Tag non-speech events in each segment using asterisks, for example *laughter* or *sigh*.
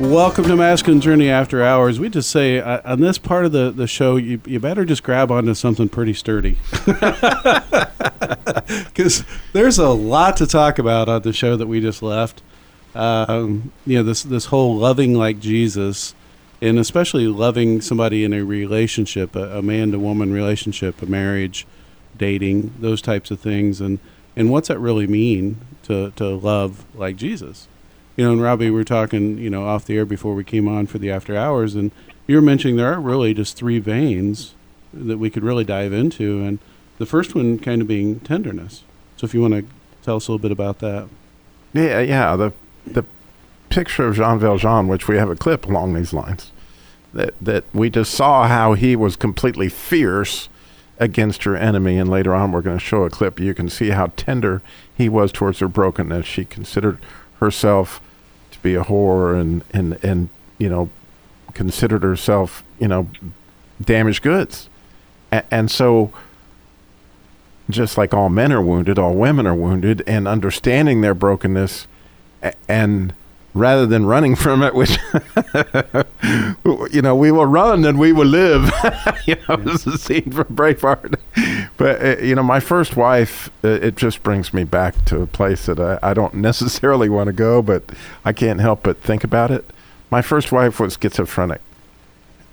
Welcome to Masculine Journey After Hours. We just say uh, on this part of the, the show, you, you better just grab onto something pretty sturdy. *laughs* Because there's a lot to talk about on the show that we just left. Um, you know, this, this whole loving like Jesus, and especially loving somebody in a relationship, a, a man to woman relationship, a marriage, dating, those types of things. And, and what's that really mean to, to love like Jesus? You know, and Robbie, we were talking, you know, off the air before we came on for the after hours, and you were mentioning there are really just three veins that we could really dive into, and the first one kind of being tenderness. So, if you want to tell us a little bit about that. Yeah, yeah. The the picture of Jean Valjean, which we have a clip along these lines, that that we just saw how he was completely fierce against her enemy, and later on we're going to show a clip. You can see how tender he was towards her brokenness. She considered herself be a whore and and and you know considered herself you know damaged goods, a- and so just like all men are wounded, all women are wounded, and understanding their brokenness, a- and rather than running *laughs* from it, which *laughs* you know we will run and we will live. *laughs* you know, yeah. this is a scene from Braveheart. But uh, you know, my first wife, uh, it just brings me back to a place that I, I don't *laughs* necessarily want to go, but I can't help but think about it. My first wife was schizophrenic,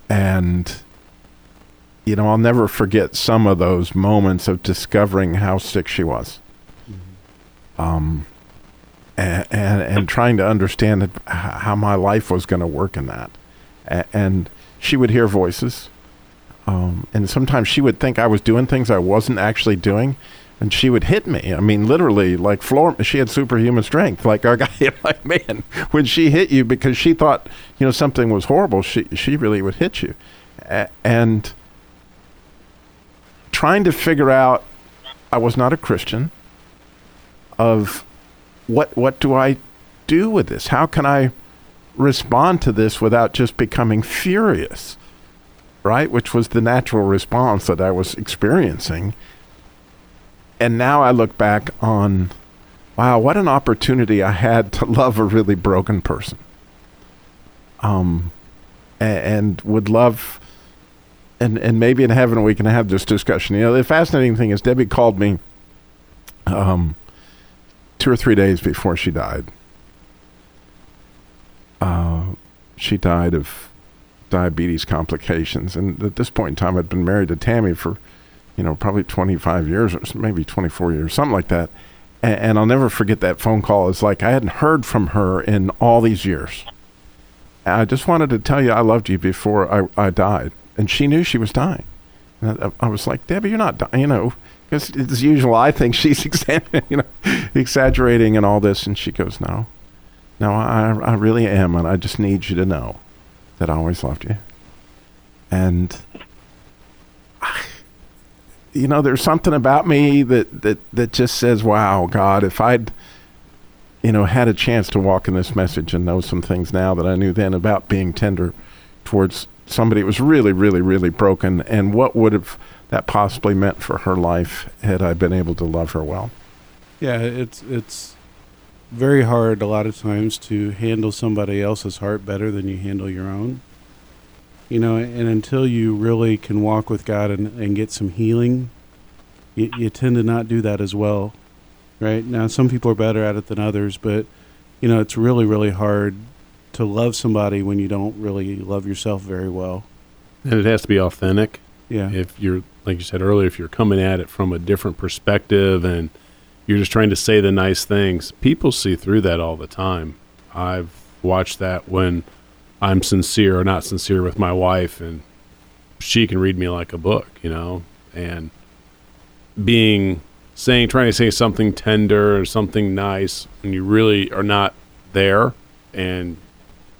and you know, I'll never forget some of those moments of discovering how sick she was. Mm-hmm. Um and, and, and trying to understand how my life was going to work in that. And she would hear voices. Um, and sometimes she would think I was doing things I wasn't actually doing. And she would hit me. I mean, literally, like floor. She had superhuman strength, like our *laughs* guy. like man, when she hit you because she thought you know something was horrible, she she really would hit you. A- and trying to figure out, I was not a Christian. Of what what do I do with this? How can I respond to this without just becoming furious? Right? Which was the natural response that I was experiencing. And now I look back on wow, what an opportunity I had to *laughs* love a really broken person. Um and, and would love and and maybe in heaven we can have this discussion. You know, the fascinating thing is Debbie called me um two or three days before she died. Uh, she died of diabetes complications, and at this point in time, I'd been married to Tammy for, you know, probably 25 years or maybe 24 years, something like that. And, and I'll never forget that phone call. It's like I hadn't heard from her in all these years. I just wanted to tell you I loved you before I, I died, and she knew she was dying. I, I was like, Debbie, you're not dying, you know because as usual, I think she's *laughs* you know, exaggerating and all this, and she goes, "No, no, I, I really am, and I just need you to know that I always loved you." And you know, there's something about me that that that just says, "Wow, God, if I'd." You know, had a chance to walk in this message and know some things now that I knew then about being tender towards somebody that was really, really, really broken, and what would have that possibly meant for her life had I been able to love her well. Yeah, it's it's very hard a lot of times to handle somebody else's heart better than you handle your own. You know, and until you really can walk with God and, and get some healing, you, you tend to not do that as well. Right? Now, some people are better at it than others, but, you know, it's really, really hard to love somebody when you don't really love yourself very well. And it has to be authentic. Yeah. If you're like you said earlier, if you're coming at it from a different perspective and you're just trying to say the nice things, people see through that all the time. I've watched that when I'm sincere or not sincere with my wife, and she can read me like a book, you know, and being saying trying to say something tender or something nice when you really are not there and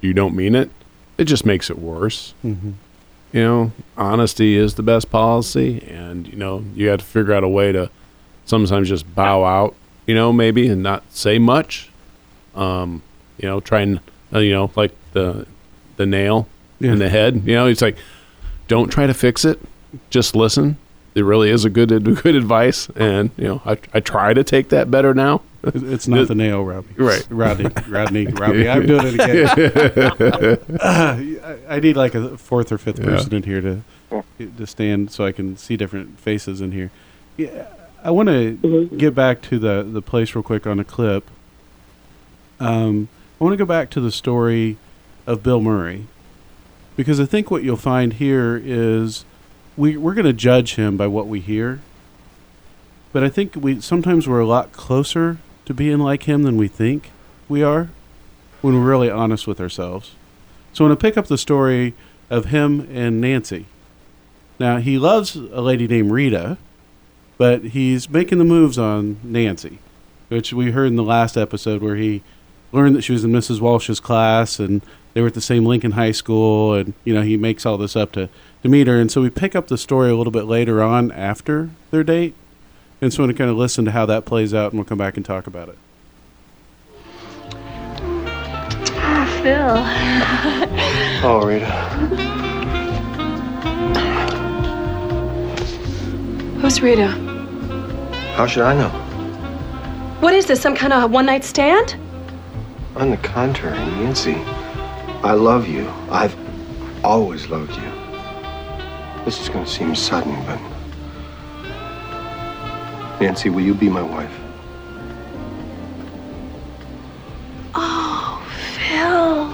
you don't mean it, it just makes it worse. Mm-hmm you know, honesty is the best policy, and you know, you have to figure out a way to sometimes just bow out, you know, maybe and not say much. Um, you know, try and uh, you know, like the the nail Yeah. in the head. You know, it's like don't try to fix it, just listen. It really is a good *laughs* good advice, and you know, I I try to take that better now. It's not the nail, Robbie. Right. Rodney. Rodney. *laughs* Robbie. I'm doing it again. Uh, *laughs* I, I need like a fourth or fifth Yeah. person in here to to stand so I can see different faces in here. Yeah, I want to get back to the the place real quick on a clip. Um, I want to go back to the story of Bill Murray because I think what you'll find here is we we're going to judge him by what we hear. But I think we sometimes we're a lot closer to being like him than we think we are when we're really honest with ourselves. So I want to pick up the story of him and Nancy. Now he loves a lady named Rita, but he's making the moves on Nancy, which we heard in the last episode where he learned that she was in Mrs. Walsh's class and they were at the same Lincoln High School, and you know he makes all this up to to meet her, and so we pick up the story a little bit later on after their date, and so I want to kind of listen to how that plays out, and we'll come back and talk about it. Ah, Phil. Oh, Rita. Who's Rita? How should I know? What is this, some kind of one night stand? On the contrary, Nancy, I love you. I've always loved you. This is gonna seem sudden, but. Nancy, will you be my wife? Oh, Phil.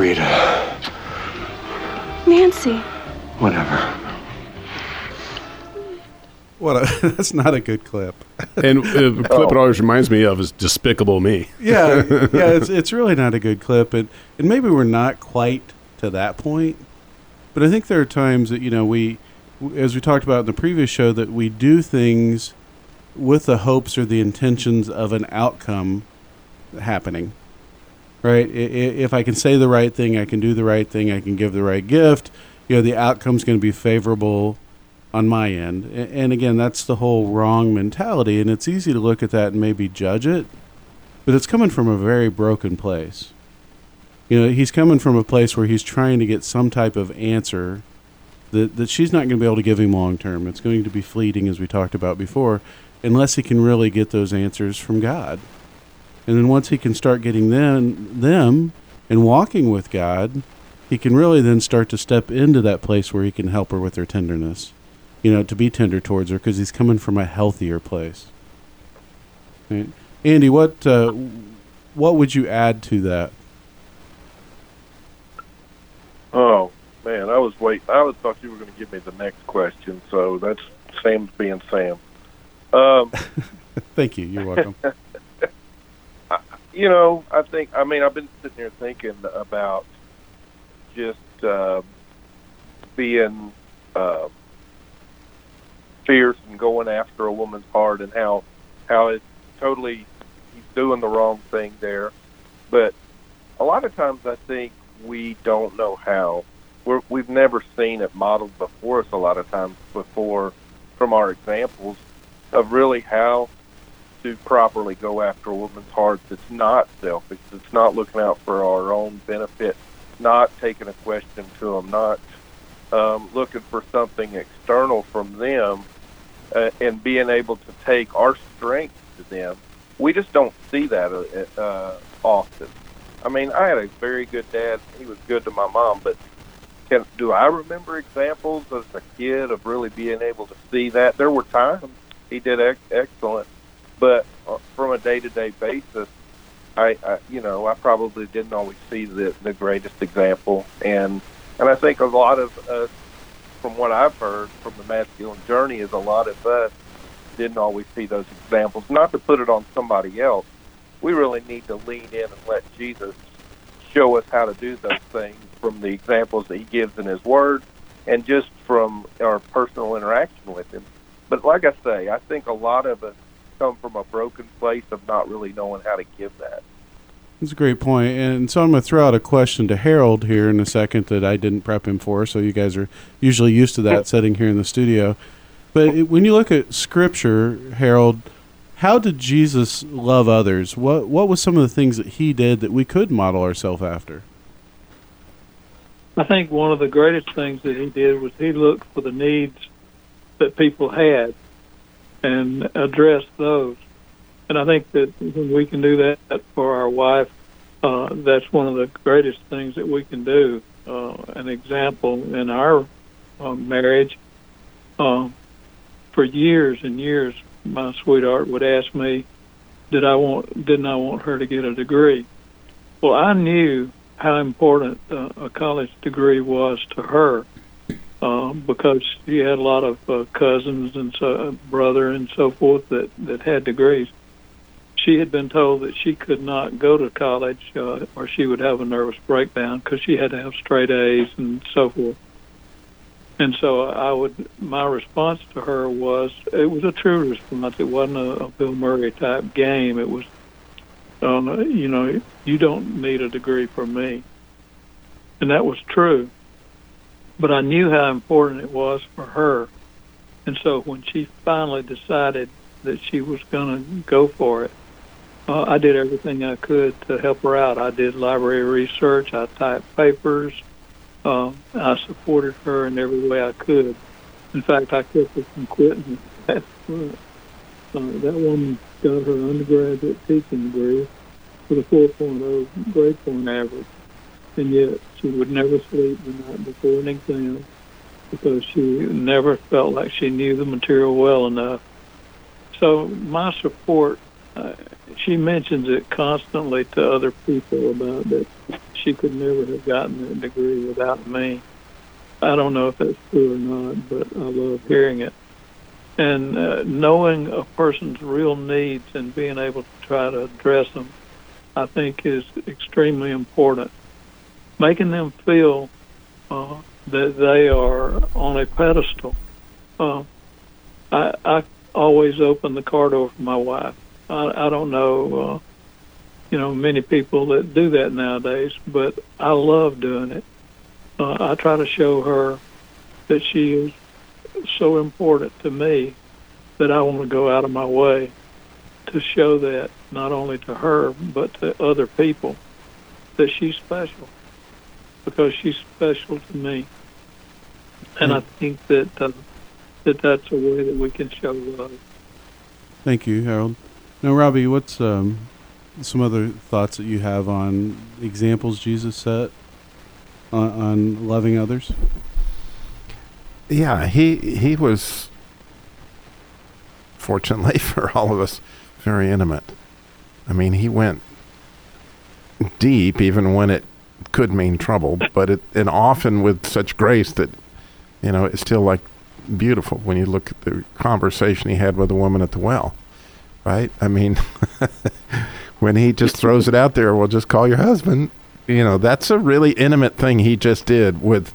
Rita, Nancy. whatever. What? A, *laughs* that's not a good clip. *laughs* And uh, the clip it always reminds me of is Despicable Me. *laughs* yeah, yeah, it's it's really not a good clip, and and maybe we're not quite to that point, but I think there are times that you know we, as we talked about in the previous show, that we do things with the hopes or the intentions of an outcome happening. Right? If I can say the right thing, I can do the right thing, I can give the right gift. You know, the outcome's going to be favorable on my end. And again, that's the whole wrong mentality, and it's easy to look at that and maybe judge it but it's coming from a very broken place. You know, he's coming from a place where he's trying to get some type of answer that, that she's not going to be able to give him long term. It's going to be fleeting, as we talked about before, unless he can really get those answers from God. And then once he can start getting them, them and walking with God, he can really then start to step into that place where he can help her with her tenderness. You know, to be tender towards her because he's coming from a healthier place. Right? Andy, what uh, what would you add to that? Oh man, I was wait. I was thought you were going to give me the next question, so that's Sam's being Sam. Um, *laughs* Thank you. You're welcome. *laughs* you know, I think. I mean, I've been sitting here thinking about just uh, being uh, fierce and going after a woman's heart, and how how it's totally he's doing the wrong thing there. But a lot of times, I think we don't know how. We're, we've never seen it modeled before us. A lot of times before, from our examples of really how to properly go after a woman's heart that's not selfish, that's not looking out for our own benefit, not taking a question to them, not um, looking for something external from them, uh, and being able to take our strength to them. We just don't see that uh, uh, often. I mean, I had a very good dad. He was good to my mom, but can do I remember examples as a kid of really being able to see that? There were times he did ex- excellent, but uh, from a day-to-day basis, I, I you know I probably didn't always see the the greatest example, and and I think a lot of us, from what I've heard from the masculine journey, is a lot of us didn't always see those examples. Not to put it on somebody else, we really need to lean in and let Jesus show us how to do those things from the examples that he gives in his word and just from our personal interaction with him. But like I say, I think a lot of us come from a broken place of not really knowing how to give that. That's a great point. And so I'm going to throw out a question to Harold here in a second that I didn't prep him for. So you guys are usually used to that setting here in the studio. But it, when you look at Scripture, Harold, how did Jesus love others? What What was some of the things that he did that we could model ourselves after? I think one of the greatest things that he did was he looked for the needs that people had and addressed those. And I think that when we can do that for our wife, uh, that's one of the greatest things that we can do. Uh, an example in our uh, marriage, uh, for years and years, my sweetheart would ask me, "Did I want? Didn't I want her to get a degree?" Well, I knew how important uh, a college degree was to her uh, because she had a lot of uh, cousins and so, brother and so forth that that had degrees. She had been told that she could not go to college uh, or she would have a nervous breakdown because she had to have straight A's and so forth. And so I would, my response to her was, it was a true response. It wasn't a, a Bill Murray type game. It was, um, you know, you don't need a degree from me. And that was true. But I knew how important it was for her. And so when she finally decided that she was going to go for it, uh, I did everything I could to help her out. I did library research, I typed papers, uh, I supported her in every way I could. In fact, I kept her from quitting at. Uh, that woman got her undergraduate teaching degree with a 4.0 grade point average, and yet she would never sleep the night before an exam because she never felt like she knew the material well enough. So my support, uh, she mentions it constantly to other people about that she could never have gotten that degree without me. I don't know if that's true or not, but I love hearing it. And uh, knowing a person's real needs and being able to try to address them, I think is extremely important. Making them feel uh, that they are on a pedestal. Uh, I, I always open the car door for my wife. I, I don't know uh, you know many people that do that nowadays, but I love doing it. Uh, I try to show her that she is so important to me that I want to go out of my way to show that not only to her but to other people that she's special because she's special to me. And I think that uh, that that's a way that we can show love. Thank you, Harold. Now, Robbie, what's um, some other thoughts that you have on examples Jesus set on, on loving others? Yeah, he he was fortunately *laughs* for all of us very intimate. I mean, he went deep even when it could mean trouble, *laughs* but it and often with such grace that you know it's still like beautiful when you look at the conversation he had with the woman at the well. Right? I mean, *laughs* when he just throws it out there, well, just call your husband. You know, that's a really intimate thing he just did with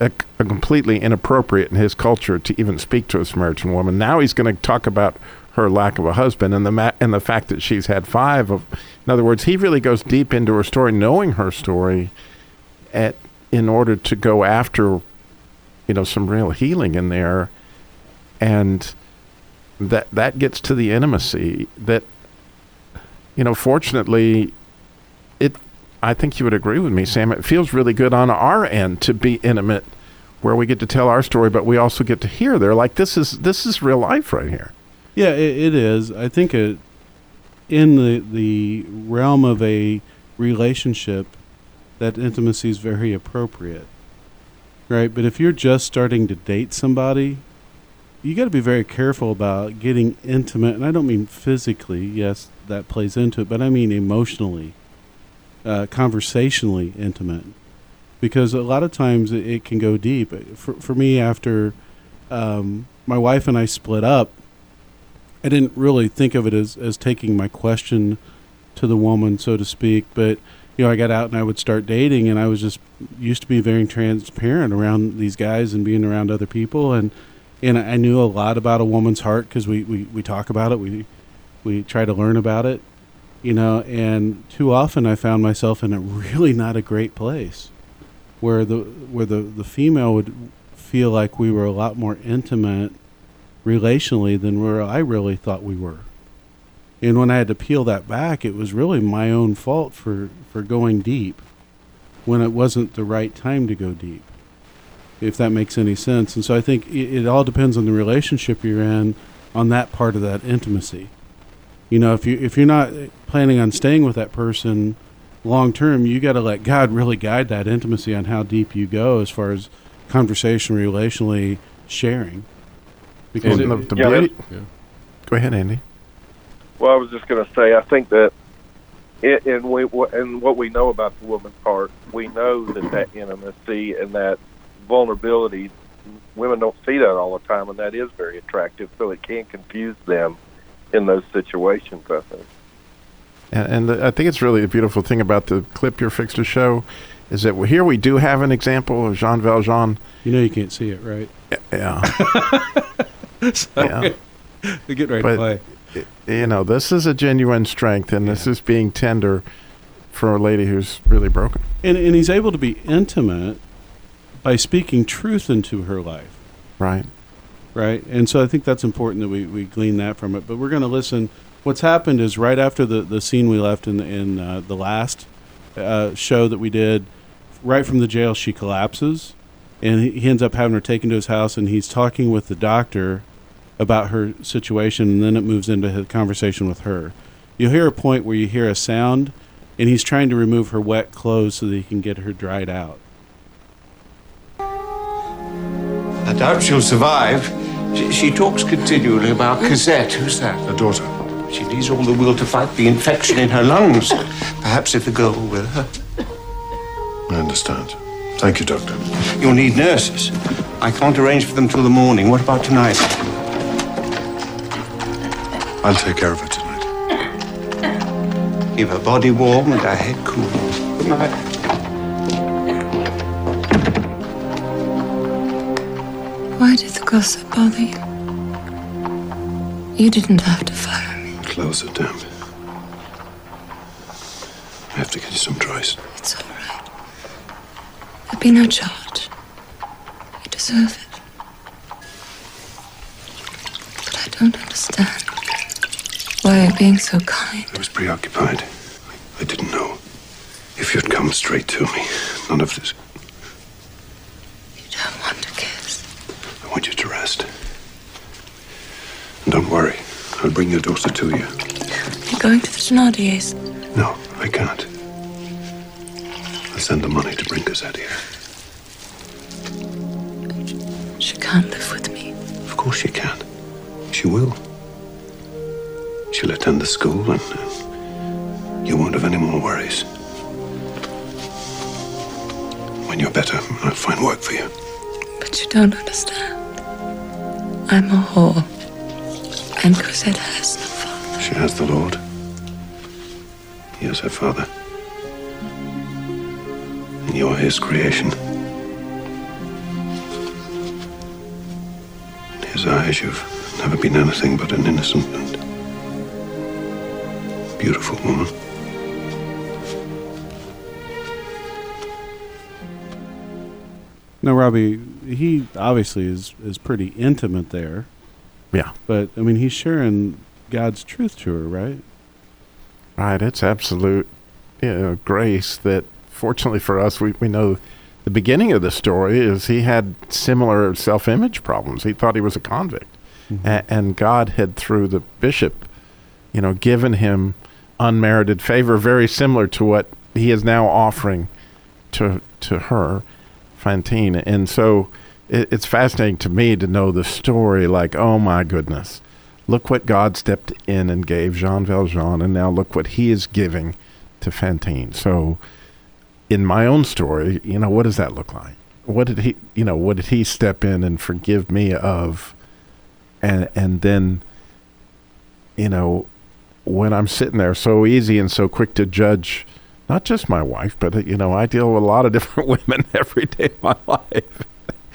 a, a completely inappropriate in his culture to even speak to a Samaritan woman. Now he's going to talk about her lack of a husband and the ma- and the fact that she's had five of. In other words, he really goes deep into her story, knowing her story, at in order to go after, you know, some real healing in there, and that that gets to the intimacy that you know, fortunately, it. I think you would agree with me, Sam. It feels really good on our end to be intimate, where we get to tell our story, but we also get to hear. They're like, this is this is real life right here. Yeah, it, it is. I think it in the the realm of a relationship, that intimacy is very appropriate, right? But if you're just starting to date somebody, you got to be very careful about getting intimate, and I don't mean physically. Yes, that plays into it, but I mean emotionally, uh, conversationally intimate, because a lot of times it, it can go deep. For for me, after um, my wife and I split up, I didn't really think of it as as taking my question to the woman, so to speak, but you know, I got out and I would start dating, and I was just used to be very transparent around these guys and being around other people, and and I knew a lot about a woman's heart because we, we, we talk about it, we we try to learn about it, you know, and too often I found myself in a really not a great place, where the where the the female would feel like we were a lot more intimate relationally than where I really thought we were. And when I had to peel that back, it was really my own fault for, for going deep when it wasn't the right time to go deep, if that makes any sense. And so I think it, it all depends on the relationship you're in on that part of that intimacy. You know, if you if you're not planning on staying with that person long term, you got to let God really guide that intimacy on how deep you go as far as conversation, relationally sharing. Because it- the, the Yeah, beauty. Yeah. Go ahead, Andy. Well, I was just going to say, I think that, it, and we and what we know about the woman's heart, we know that that intimacy and that vulnerability, women don't see that all the time, and that is very attractive. So it can confuse them in those situations. I think. And, and the, I think it's really a beautiful thing about the clip you're fixed to show is that here we do have an example of Jean Valjean. You know you can't see it, right? Yeah. yeah. *laughs* Get ready But- to play. You know, this is a genuine strength, and this is being tender for a lady who's really broken. And, and he's able to be intimate by speaking truth into her life, Right. right? And so I think that's important that we, we glean that from it. But we're going to listen. What's happened is right after the, the scene we left in, in uh, the last uh, show that we did, right from the jail, she collapses. And he, he ends up having her taken to his house, and he's talking with the doctor about her situation, and then it moves into his conversation with her. You'll hear a point where you hear a sound, and he's trying to remove her wet clothes so that he can get her dried out. I doubt she'll survive. She, she talks continually about Cosette. Who's that? A daughter. She needs all the will to fight the infection in her lungs. Perhaps if the girl were with her. I understand. Thank you, Doctor. You'll need nurses. I can't arrange for them till the morning. What about tonight? I'll take care of her tonight. Keep her body warm and her head cool. Good night. Why did the gossip bother you? You didn't have to fire me. Clothes are damp. I have to get you some dries. It's all right. There'd be no charge. You deserve it. But I don't understand why you're being so kind. I was preoccupied. I didn't know. If you'd come straight to me, none of this. You don't want to kiss. I And don't worry. I'll bring your daughter to you. You're going to the Thenardiers. No, I can't. I'll send the money to bring Cosette here. She can't live with me. Of course she can. She will. She'll attend the school and uh, you won't have any more worries. When you're better, I'll find work for you. But you don't understand. I'm a whore. And Cosette has no father. She has the Lord. He is her father. And you're his creation. In his eyes, you've never been anything but an innocent and beautiful woman. No, Robbie, he obviously is, is pretty intimate there, Yeah. but I mean, he's sharing God's truth to her, right? Right. It's absolute you know, grace that, fortunately for us, we, we know the beginning of the story is he had similar self image problems. He thought he was a convict. Mm-hmm. A- and God had, through the bishop, you know, given him unmerited favor, very similar to what he is now offering to to her, Fantine. And so it, it's fascinating to me to know the story. Like, oh my goodness, look what God stepped in and gave Jean Valjean, and now look what he is giving to Fantine. So, in my own story, you know, what does that look like? What did he, you know, what did he step in and forgive me of? And and then, you know, when I'm sitting there so easy and so quick to judge, not just my wife, but you know, I deal with a lot of different *laughs* women every day of my life.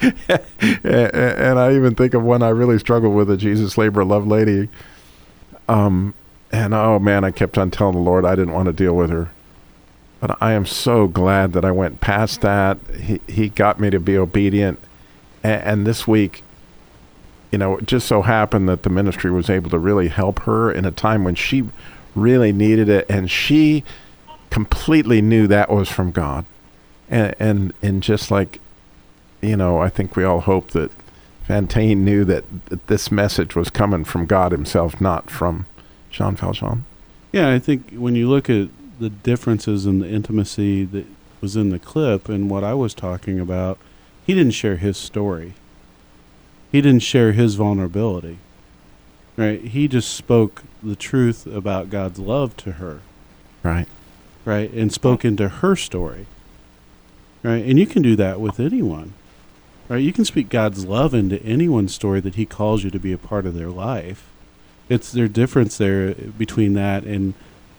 *laughs* and, and I even think of one I really struggled with, a Jesus labor love lady. Um, and oh man, I kept on telling the Lord I didn't want to deal with her. But I am so glad that I went past that. He he got me to be obedient, and, and this week, you know, it just so happened that the ministry was able to really help her in a time when she really needed it, and she completely knew that was from God, and and and just like, you know, I think we all hope that Fantine knew that, that this message was coming from God Himself, not from Jean Valjean. Yeah, I think when you look at the differences in the intimacy that was in the clip and what I was talking about, he didn't share his story. He didn't share his vulnerability. Right? He just spoke the truth about God's love to her. Right. Right? And spoke into her story. Right? And you can do that with anyone. Right? You can speak God's love into anyone's story that he calls you to be a part of their life. It's their difference there between that and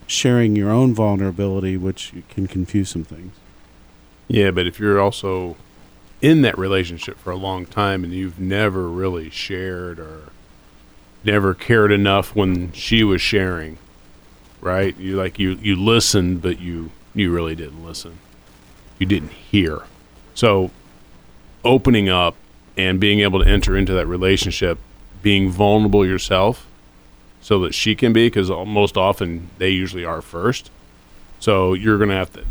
sharing your own vulnerability, which can confuse some things. Yeah, but if you're also in that relationship for a long time and you've never really shared or never cared enough when she was sharing, right? You like you you listened, but you you really didn't listen. You didn't hear. So opening up and being able to enter into that relationship, being vulnerable yourself, so that she can be, because most often they usually are first. So you're gonna have to,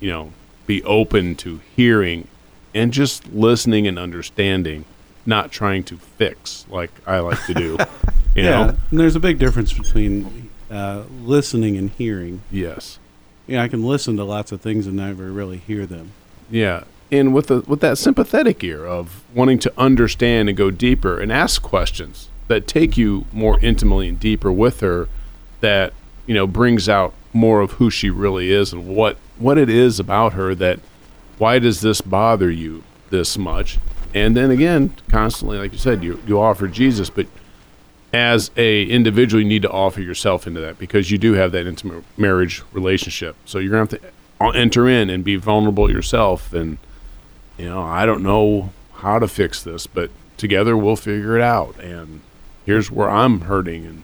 you know, be open to hearing and just listening and understanding, not trying to fix like I like to do. *laughs* You yeah, know? and there's a big difference between uh, listening and hearing. Yes. Yeah, I can listen to lots of things and never really hear them. Yeah. And with the with that sympathetic ear of wanting to understand and go deeper and ask questions that take you more intimately and deeper with her that, you know, brings out more of who she really is and what what it is about her that why does this bother you this much? And then again, constantly like you said, you you offer Jesus, but as a individual you need to offer yourself into that because you do have that intimate marriage relationship. So you're going to have to enter in and be vulnerable yourself and you know, I don't know how to fix this, but together we'll figure it out. And here's where I'm hurting and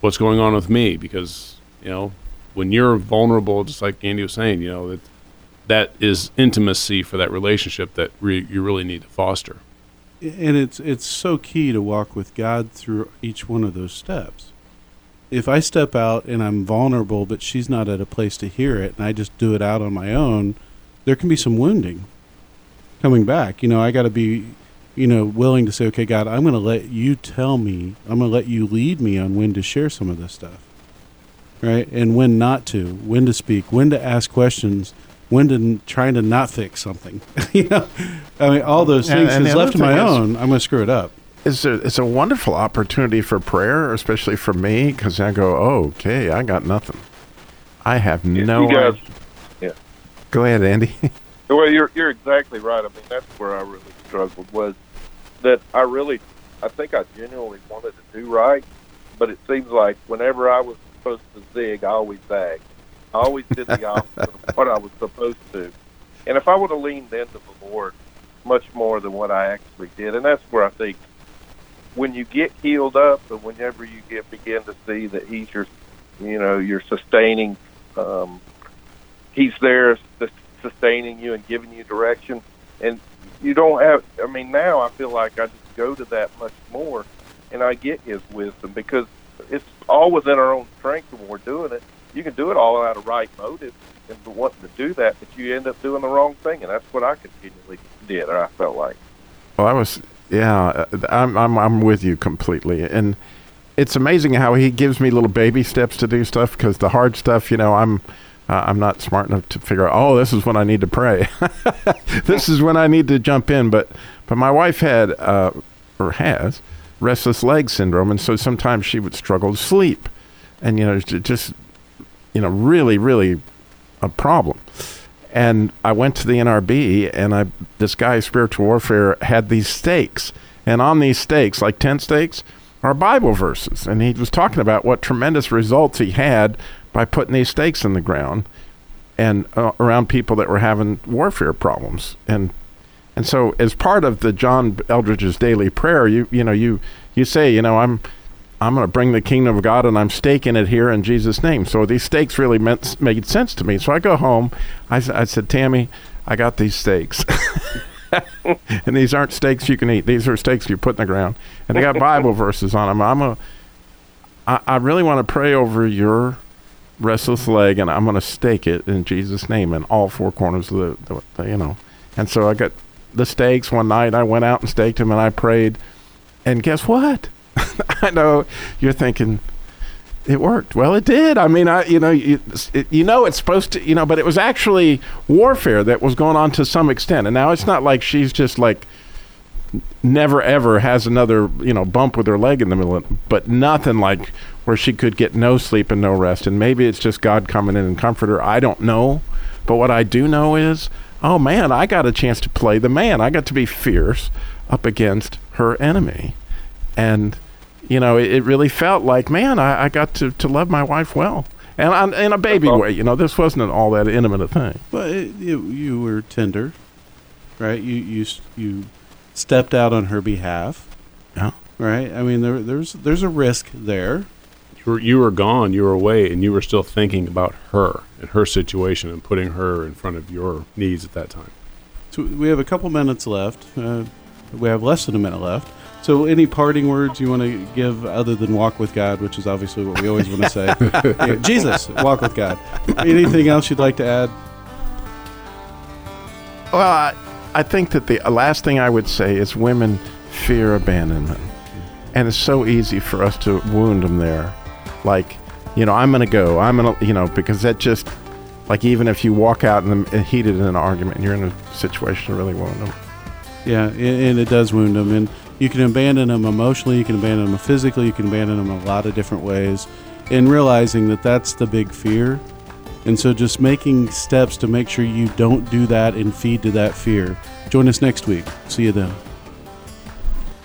what's going on with me because, you know, when you're vulnerable, just like Andy was saying, you know, that that is intimacy for that relationship that re- you really need to foster. And it's it's so key to walk with God through each one of those steps. If I step out and I'm vulnerable, but she's not at a place to hear it, and I just do it out on my own, there can be some wounding coming back. You know, I got to be, you know, willing to say, okay, God, I'm going to let you tell me, I'm going to let you lead me on when to share some of this stuff, right? And when not to, when to speak, when to ask questions, when to n- try to not fix something. *laughs* you know, I mean, all those things. and Because the left to my thing is- own, I'm going to screw it up. It's a, it's a wonderful opportunity for prayer, especially for me, because I go, oh, okay, I got nothing. I have no you guys, idea. yeah. Go ahead, Andy. *laughs* Well, you're you're exactly right. I mean, that's where I really struggled was that I really, I think I genuinely wanted to do right, but it seems like whenever I was supposed to zig, I always zagged. I always did the opposite of what I was supposed to. And if I would have leaned into the Lord much more than what I actually did, and that's where I think when you get healed up, and whenever you get begin to see that He's your, you know, your sustaining, um, He's there sustaining you and giving you direction, and you don't have. I mean, now I feel like I just go to that much more, and I get His wisdom because it's all within our own strength when we're doing it. You can do it all out of right motive and wanting to do that, but you end up doing the wrong thing, and that's what I continually did. Or I felt like. Well, I was, yeah, uh, I'm, I'm, I'm with you completely. And it's amazing how he gives me little baby steps to do stuff because the hard stuff, you know, I'm, uh, I'm not smart enough to figure out, oh, this is when I need to pray. *laughs* this is when I need to jump in. But, but my wife had, uh, or has, restless leg syndrome. And so sometimes she would struggle to sleep. And, you know, just, you know, really, really a problem. And I went to the NRB, and I this guy spiritual warfare had these stakes, and on these stakes, like tent stakes, are Bible verses, and he was talking about what tremendous results he had by putting these stakes in the ground, and uh, around people that were having warfare problems, and and so as part of the John Eldredge's daily prayer, you you know you you say you know I'm I'm going to bring the kingdom of God and I'm staking it here in Jesus' name. So these stakes really meant, made sense to me. So I go home. I said, Tammy, I got these stakes. *laughs* and these aren't steaks you can eat. These are steaks you put in the ground. And they got Bible verses on them. I'm a, I, I really want to pray over your restless leg and I'm going to stake it in Jesus' name in all four corners of the, the, you know. And so I got the stakes one night. I went out and staked them and I prayed. And guess what? *laughs* I know you're thinking it worked. Well, it did. I mean, I you know you, it, you know it's supposed to you know, but it was actually warfare that was going on to some extent. And now it's not like she's just like never ever has another you know bump with her leg in the middle of but nothing like where she could get no sleep and no rest and maybe it's just god coming in and comfort her i don't know but what i do know is oh man i got a chance to play the man i got to be fierce up against her enemy and you know it, it really felt like man I, I got to, to love my wife well and on, in a baby way you know this wasn't an all that intimate a thing But it, you, you were tender, right? You you you stepped out on her behalf. Yeah. Right. I mean, there there's there's a risk there. You were, you were gone, you were away, and you were still thinking about her and her situation and putting her in front of your needs at that time. So we have a couple minutes left. Uh, we have less than a minute left. So, any parting words you want to give other than walk with God, which is obviously what we always want to say? *laughs* Yeah, Jesus, walk with God. Anything else you'd like to add? Well, I, I think that the uh, last thing I would say is women fear abandonment. And it's so easy for us to wound them there. Like, you know, I'm going to go. I'm going to, you know, because that just, like, even if you walk out and uh, heated in an argument, you're in a situation to really wound them. Yeah, and, and it does wound them. And you can abandon them emotionally, you can abandon them physically, you can abandon them a lot of different ways. And realizing that that's the big fear. And so just making steps to make sure you don't do that and feed to that fear. Join us next week. See you then.